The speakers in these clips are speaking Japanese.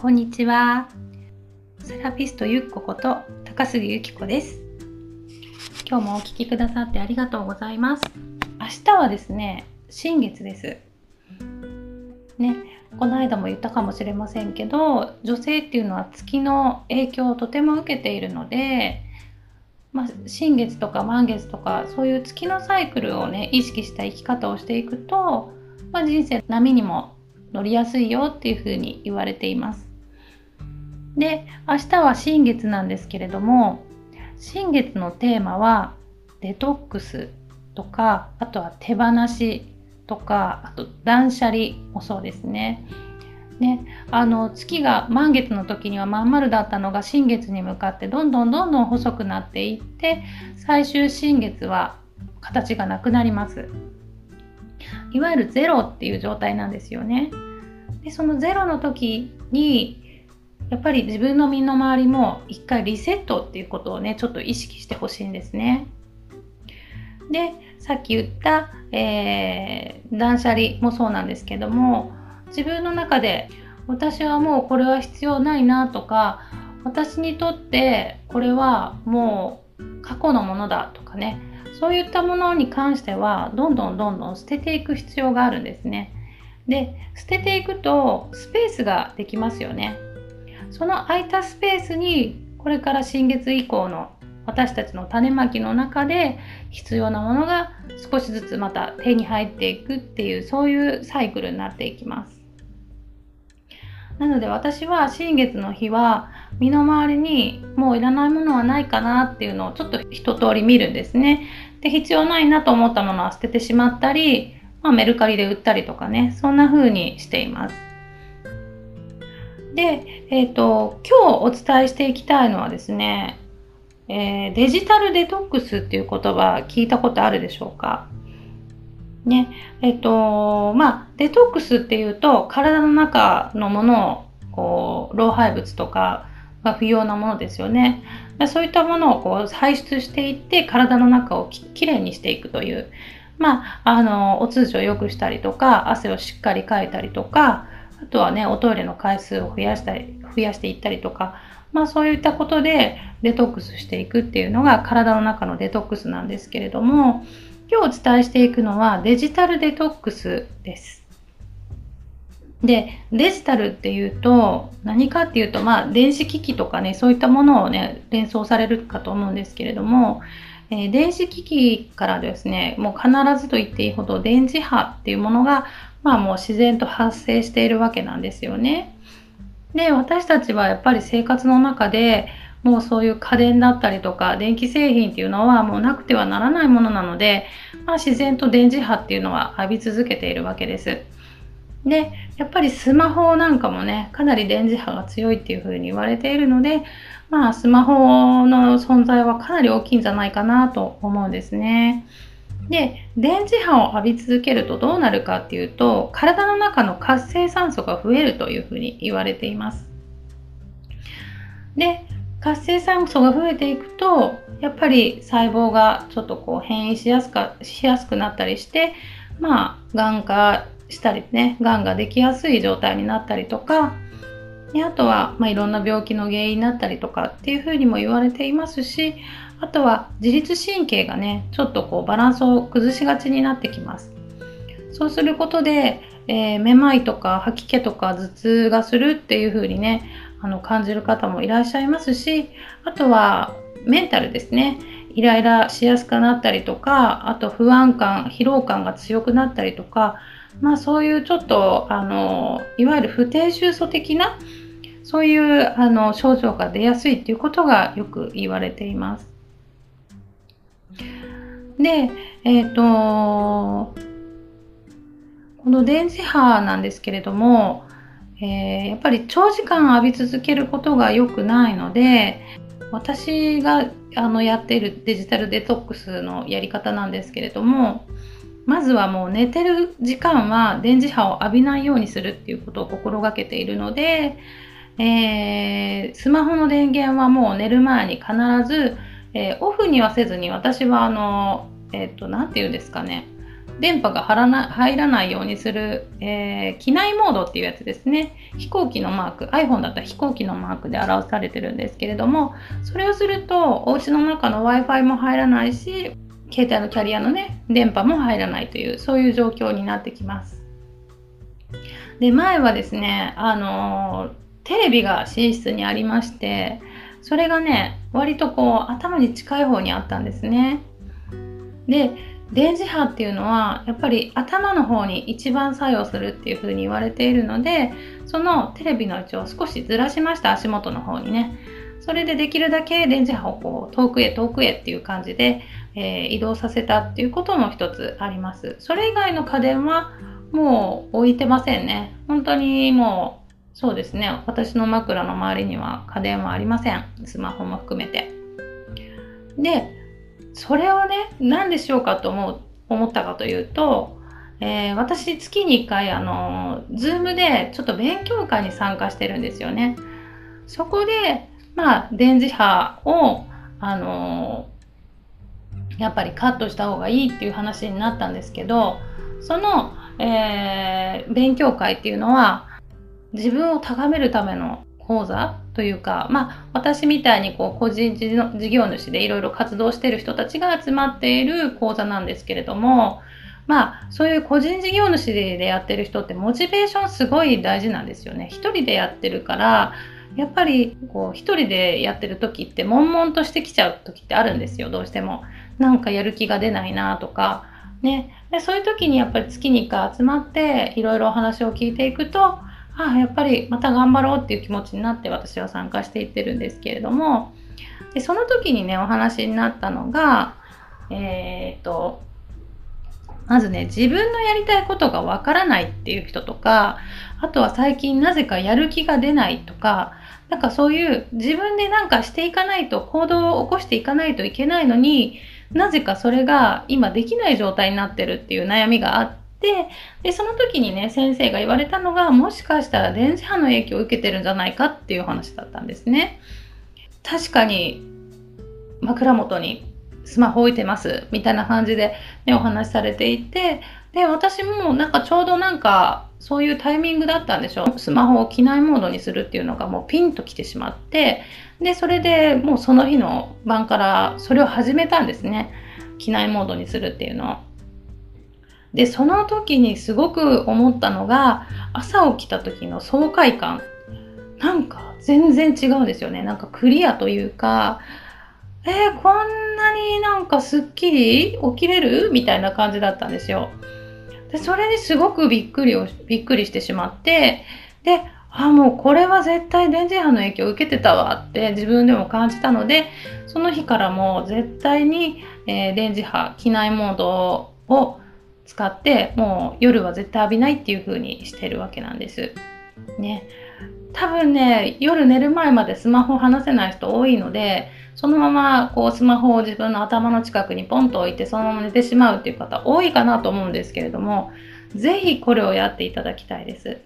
こんにちは。セラピストゆっここと高杉ゆき子です。今日もお聴きくださってありがとうございます。明日はですね、新月です。ね、この間も言ったかもしれませんけど、女性っていうのは月の影響をとても受けているので、まあ、新月とか満月とかそういう月のサイクルをね意識した生き方をしていくと、まあ、人生波にも乗りやすいよっていうふうに言われています。で明日は新月なんですけれども新月のテーマはデトックスとかあとは手放しとかあと断捨離もそうですね。ね、あの月が満月の時にはまん丸だったのが新月に向かってどんどんどんどん細くなっていって最終新月は形がなくなりますいわゆるゼロっていう状態なんですよねでそのゼロの時にやっぱり自分の身の回りも一回リセットっていうことをねちょっと意識してほしいんですね。でさっき言った、えー、断捨離もそうなんですけども自分の中で私はもうこれは必要ないなとか私にとってこれはもう過去のものだとかねそういったものに関してはどんどんどんどん捨てていく必要があるんですね。で捨てていくとスペースができますよね。その空いたスペースにこれから新月以降の私たちの種まきの中で必要なものが少しずつまた手に入っていくっていうそういうサイクルになっていきます。なので私は新月の日は身の回りにもういらないものはないかなっていうのをちょっと一通り見るんですね。で必要ないなと思ったものは捨ててしまったり、まあ、メルカリで売ったりとかねそんな風にしています。で、えっ、ー、と、今日お伝えしていきたいのはですね、えー、デジタルデトックスっていう言葉聞いたことあるでしょうか？ね、えっ、ー、と、まあ、デトックスっていうと、体の中のものを、こう、老廃物とかが不要なものですよね。そういったものをこう排出していって、体の中をきれいにしていくという、まあ、あの、お通じを良くしたりとか、汗をしっかりかいたりとか、あとはね、おトイレの回数を増やしたり、増やしていったりとか、まあそういったことでデトックスしていくっていうのが体の中のデトックスなんですけれども、今日お伝えしていくのはデジタルデトックスです。で、デジタルっていうと何かっていうと、まあ電子機器とかね、そういったものをね、連想されるかと思うんですけれども、えー、電子機器からですね、もう必ずと言っていいほど電磁波っていうものがまあもう自然と発生しているわけなんですよね。で、私たちはやっぱり生活の中でもうそういう家電だったりとか電気製品っていうのはもうなくてはならないものなので、まあ、自然と電磁波っていうのは浴び続けているわけです。で、やっぱりスマホなんかもね、かなり電磁波が強いっていうふうに言われているので、まあスマホの存在はかなり大きいんじゃないかなと思うんですね。で電磁波を浴び続けるとどうなるかっていうと体の中の活性酸素が増えるというふうに言われていますで活性酸素が増えていくとやっぱり細胞がちょっとこう変異しやすかしやすくなったりしてまあがん化したりねがんができやすい状態になったりとかであとは、まあ、いろんな病気の原因になったりとかっていうふうにも言われていますしあとは自律神経がねちょっとこうバランスを崩しがちになってきます。そうすることで、えー、めまいとか吐き気とか頭痛がするっていう風にねあの感じる方もいらっしゃいますしあとはメンタルですね。イライラしやすくなったりとかあと不安感疲労感が強くなったりとかまあそういうちょっとあのいわゆる不定収素的なそういうあの症状が出やすいっていうことがよく言われています。で、えっ、ー、と、この電磁波なんですけれども、えー、やっぱり長時間浴び続けることが良くないので、私があのやっているデジタルデトックスのやり方なんですけれども、まずはもう寝てる時間は電磁波を浴びないようにするっていうことを心がけているので、えー、スマホの電源はもう寝る前に必ずえー、オフにはせずに私はあの、えっ、と、なんて言うんですかね。電波が入らないようにする、えー、機内モードっていうやつですね飛行機のマーク iPhone だったら飛行機のマークで表されてるんですけれどもそれをするとお家の中の w i f i も入らないし携帯のキャリアのね電波も入らないというそういう状況になってきます。で前はですねあのテレビが寝室にありましてそれがね割とこう頭に近い方にあったんですね。で電磁波っていうのはやっぱり頭の方に一番作用するっていう風に言われているのでそのテレビの位置を少しずらしました足元の方にね。それでできるだけ電磁波をこう遠くへ遠くへっていう感じで、えー、移動させたっていうことも一つあります。それ以外の家電はもう置いてませんね。本当にもうそうですね。私の枕の周りには家電はありません。スマホも含めて。でそれをね何でしようかと思う思ったかというと、えー、私月に1回あの Zoom でちょっと勉強会に参加してるんですよね。そこでまあ電磁波をあのやっぱりカットした方がいいっていう話になったんですけどその、えー、勉強会っていうのは自分を高めるための講座というか、まあ、私みたいにこう個人事業主でいろいろ活動してる人たちが集まっている講座なんですけれども、まあ、そういう個人事業主でやってる人ってモチベーションすごい大事なんですよね。一人でやってるから、やっぱりこう一人でやってる時って悶々としてきちゃう時ってあるんですよ、どうしても。なんかやる気が出ないなとか、ね。でそういう時にやっぱり月に1回集まっていろいろお話を聞いていくと、ああやっぱりまた頑張ろうっていう気持ちになって私は参加していってるんですけれどもでその時にねお話になったのがえっ、とまずね自分のやりたいことがわからないっていう人とかあとは最近なぜかやる気が出ないとかなんかそういう自分でなんかしていかないと行動を起こしていかないといけないのになぜかそれが今できない状態になってるっていう悩みがあっででその時にね先生が言われたのがもしかしたら電磁波の影響を受けてるんじゃないかっていう話だったんですね。確かに枕元にスマホ置いてますみたいな感じで、ね、お話しされていてで私もなんかちょうどなんかそういうタイミングだったんでしょうスマホを機内モードにするっていうのがもうピンときてしまってでそれでもうその日の晩からそれを始めたんですね機内モードにするっていうのをで、その時にすごく思ったのが、朝起きた時の爽快感。なんか全然違うんですよね。なんかクリアというか、えー、こんなになんかすっきり起きれる？みたいな感じだったんですよ。で、それにすごくびっくりを、びっくりしてしまって、で、あ、もうこれは絶対電磁波の影響を受けてたわって自分でも感じたので、その日からもう絶対に、えー、電磁波、機内モードを使ってもう夜は絶対浴びないっていう風にしてるわけなんです。ね。多分ね、夜寝る前までスマホ離せない人多いので、そのままこうスマホを自分の頭の近くにポンと置いてそのまま寝てしまうっていう方多いかなと思うんですけれども、ぜひこれをやっていただきたいです。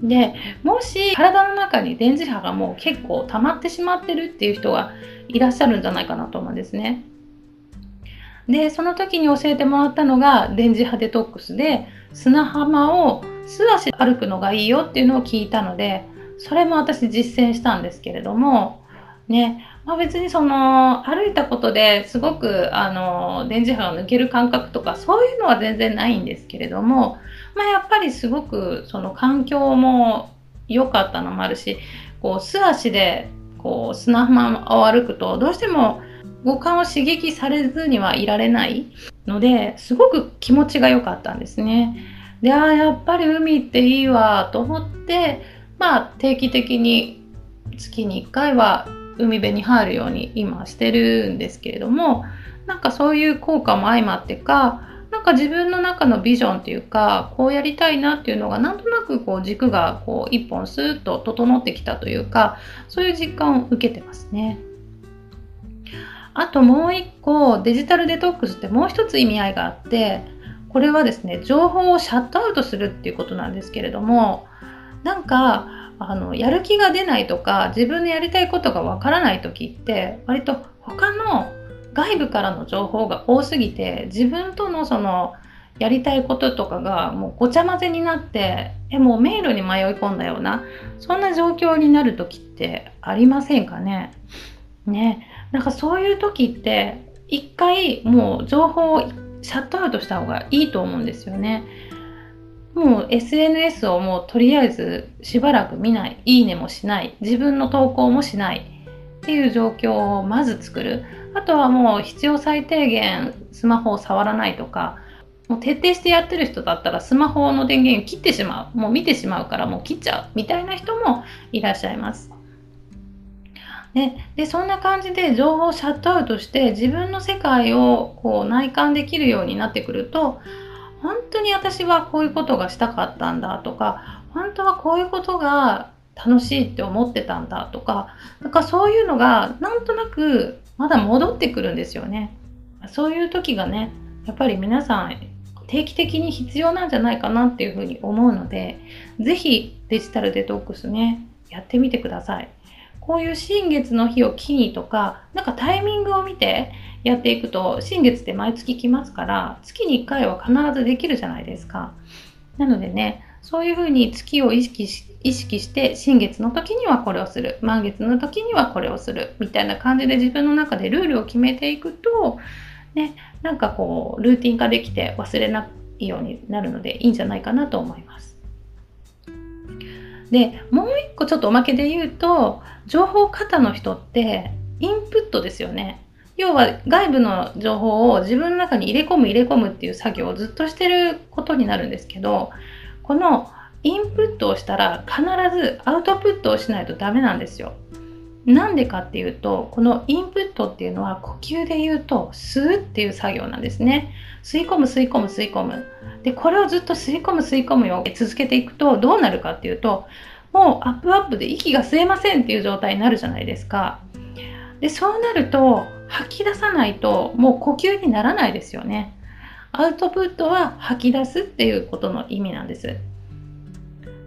で、もし体の中に電磁波がもう結構溜まってしまってるっていう人がいらっしゃるんじゃないかなと思うんですね。で、その時に教えてもらったのが電磁波デトックスで砂浜を素足で歩くのがいいよっていうのを聞いたので、それも私実践したんですけれども、ね、まあ、別にその歩いたことですごくあの電磁波が抜ける感覚とかそういうのは全然ないんですけれども、まあ、やっぱりすごくその環境も良かったのもあるしこう素足でこう砂浜を歩くとどうしても五感を刺激されずにはいられないのですごく気持ちが良かったんですね。で、ああ、やっぱり海っていいわと思って、まあ定期的に月に1回は海辺に入るように今してるんですけれども、なんかそういう効果も相まってか、なんか自分の中のビジョンっていうか、こうやりたいなっていうのがなんとなくこう軸がこう一本スーッと整ってきたというか、そういう実感を受けてますね。あともう一個デジタルデトックスってもう一つ意味合いがあってこれはですね情報をシャットアウトするっていうことなんですけれどもなんかあのやる気が出ないとか自分のやりたいことがわからない時って割と他の外部からの情報が多すぎて自分とのそのやりたいこととかがもうごちゃ混ぜになってえもう迷路に迷い込んだようなそんな状況になる時ってありませんかね？ねなんかそういう時って一回もう情報をシャットアウトした方がいいと思うんですよね。もう SNS をもうとりあえずしばらく見ない、いいねもしない、自分の投稿もしないっていう状況をまず作る。あとはもう必要最低限スマホを触らないとか、もう徹底してやってる人だったらスマホの電源切ってしまう。もう見てしまうからもう切っちゃうみたいな人もいらっしゃいます。ね、でそんな感じで情報をシャットアウトして自分の世界をこう内観できるようになってくると本当に私はこういうことがしたかったんだとか本当はこういうことが楽しいって思ってたんだとかなんかそういうのがなんとなくまだ戻ってくるんですよね。そういう時がねやっぱり皆さん定期的に必要なんじゃないかなっていうふうに思うので是非デジタルデトックスねやってみてください。こういう新月の日を機にとか、なんかタイミングを見てやっていくと、新月って毎月来ますから、月に1回は必ずできるじゃないですか。なのでね、そういうふうに月を意識し意識して新月の時にはこれをする満月の時にはこれをするみたいな感じで自分の中でルールを決めていくとねなんかこうルーティン化できて忘れないようになるのでいいんじゃないかなと思います。でもう一個ちょっとおまけで言うと情報過多の人ってインプットですよね要は外部の情報を自分の中に入れ込む入れ込むっていう作業をずっとしてることになるんですけどこのインプットをしたら必ずアウトプットをしないとダメなんですよ。なんでかっていうとこのインプットっていうのは呼吸で言うと吸うっていう作業なんですね。吸い込む吸い込む吸い込む。でこれをずっと吸い込む吸い込むよ。続けていくとどうなるかっていうともうアップアップで息が吸えませんっていう状態になるじゃないですか。でそうなると吐き出さないともう呼吸にならないですよね。アウトプットは吐き出すっていうことの意味なんです。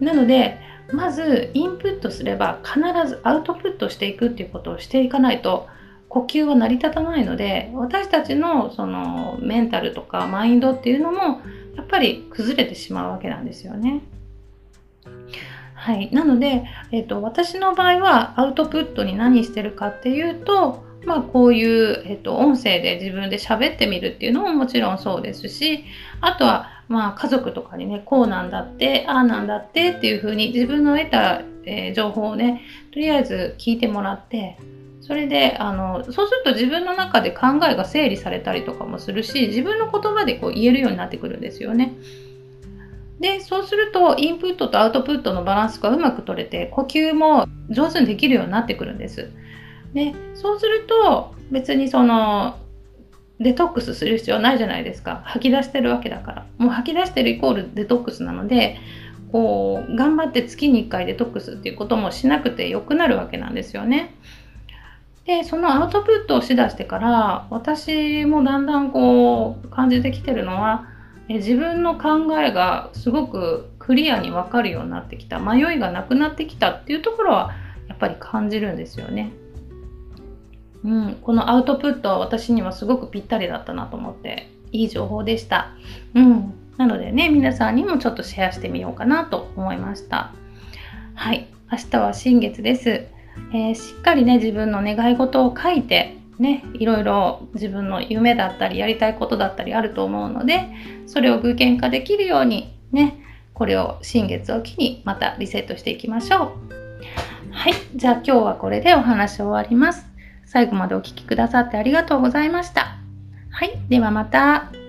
なのでまずインプットすれば必ずアウトプットしていくっていうことをしていかないと呼吸は成り立たないので私たちのそのメンタルとかマインドっていうのもやっぱり崩れてしまうわけなんですよね。はい、なので、えーと、私の場合はアウトプットに何してるかっていうと、まあ、こういう、えーと音声で自分で喋ってみるっていうのももちろんそうですしあとはまあ家族とかにねこうなんだってああなんだってっていうふうに自分の得た、えー、情報をねとりあえず聞いてもらってそれであのそうすると自分の中で考えが整理されたりとかもするし自分の言葉でこう言えるようになってくるんですよね。でそうするとインプットとアウトプットのバランスがうまく取れて呼吸も上手にできるようになってくるんです。でそうすると別にそのデトックスする必要ないじゃないですか吐き出してるわけだからもう吐き出してるイコールデトックスなのでこう頑張って月に1回デトックスっていうこともしなくてよくなるわけなんですよね。でそのアウトプットをしだしてから私もだんだんこう感じてきてるのは自分の考えがすごくクリアに分かるようになってきた迷いがなくなってきたっていうところはやっぱり感じるんですよね。うん、このアウトプットは私にはすごくぴったりだったなと思っていい情報でした。うん、なのでね皆さんにもちょっとシェアしてみようかなと思いました。はい明日は新月です。えー、しっかりね自分の願い事を書いてねいろいろ自分の夢だったりやりたいことだったりあると思うのでそれを具現化できるようにねこれを新月を機にまたリセットしていきましょう。はい。じゃあ今日はこれでお話終わります。最後までお聴きくださってありがとうございました。はい。ではまた。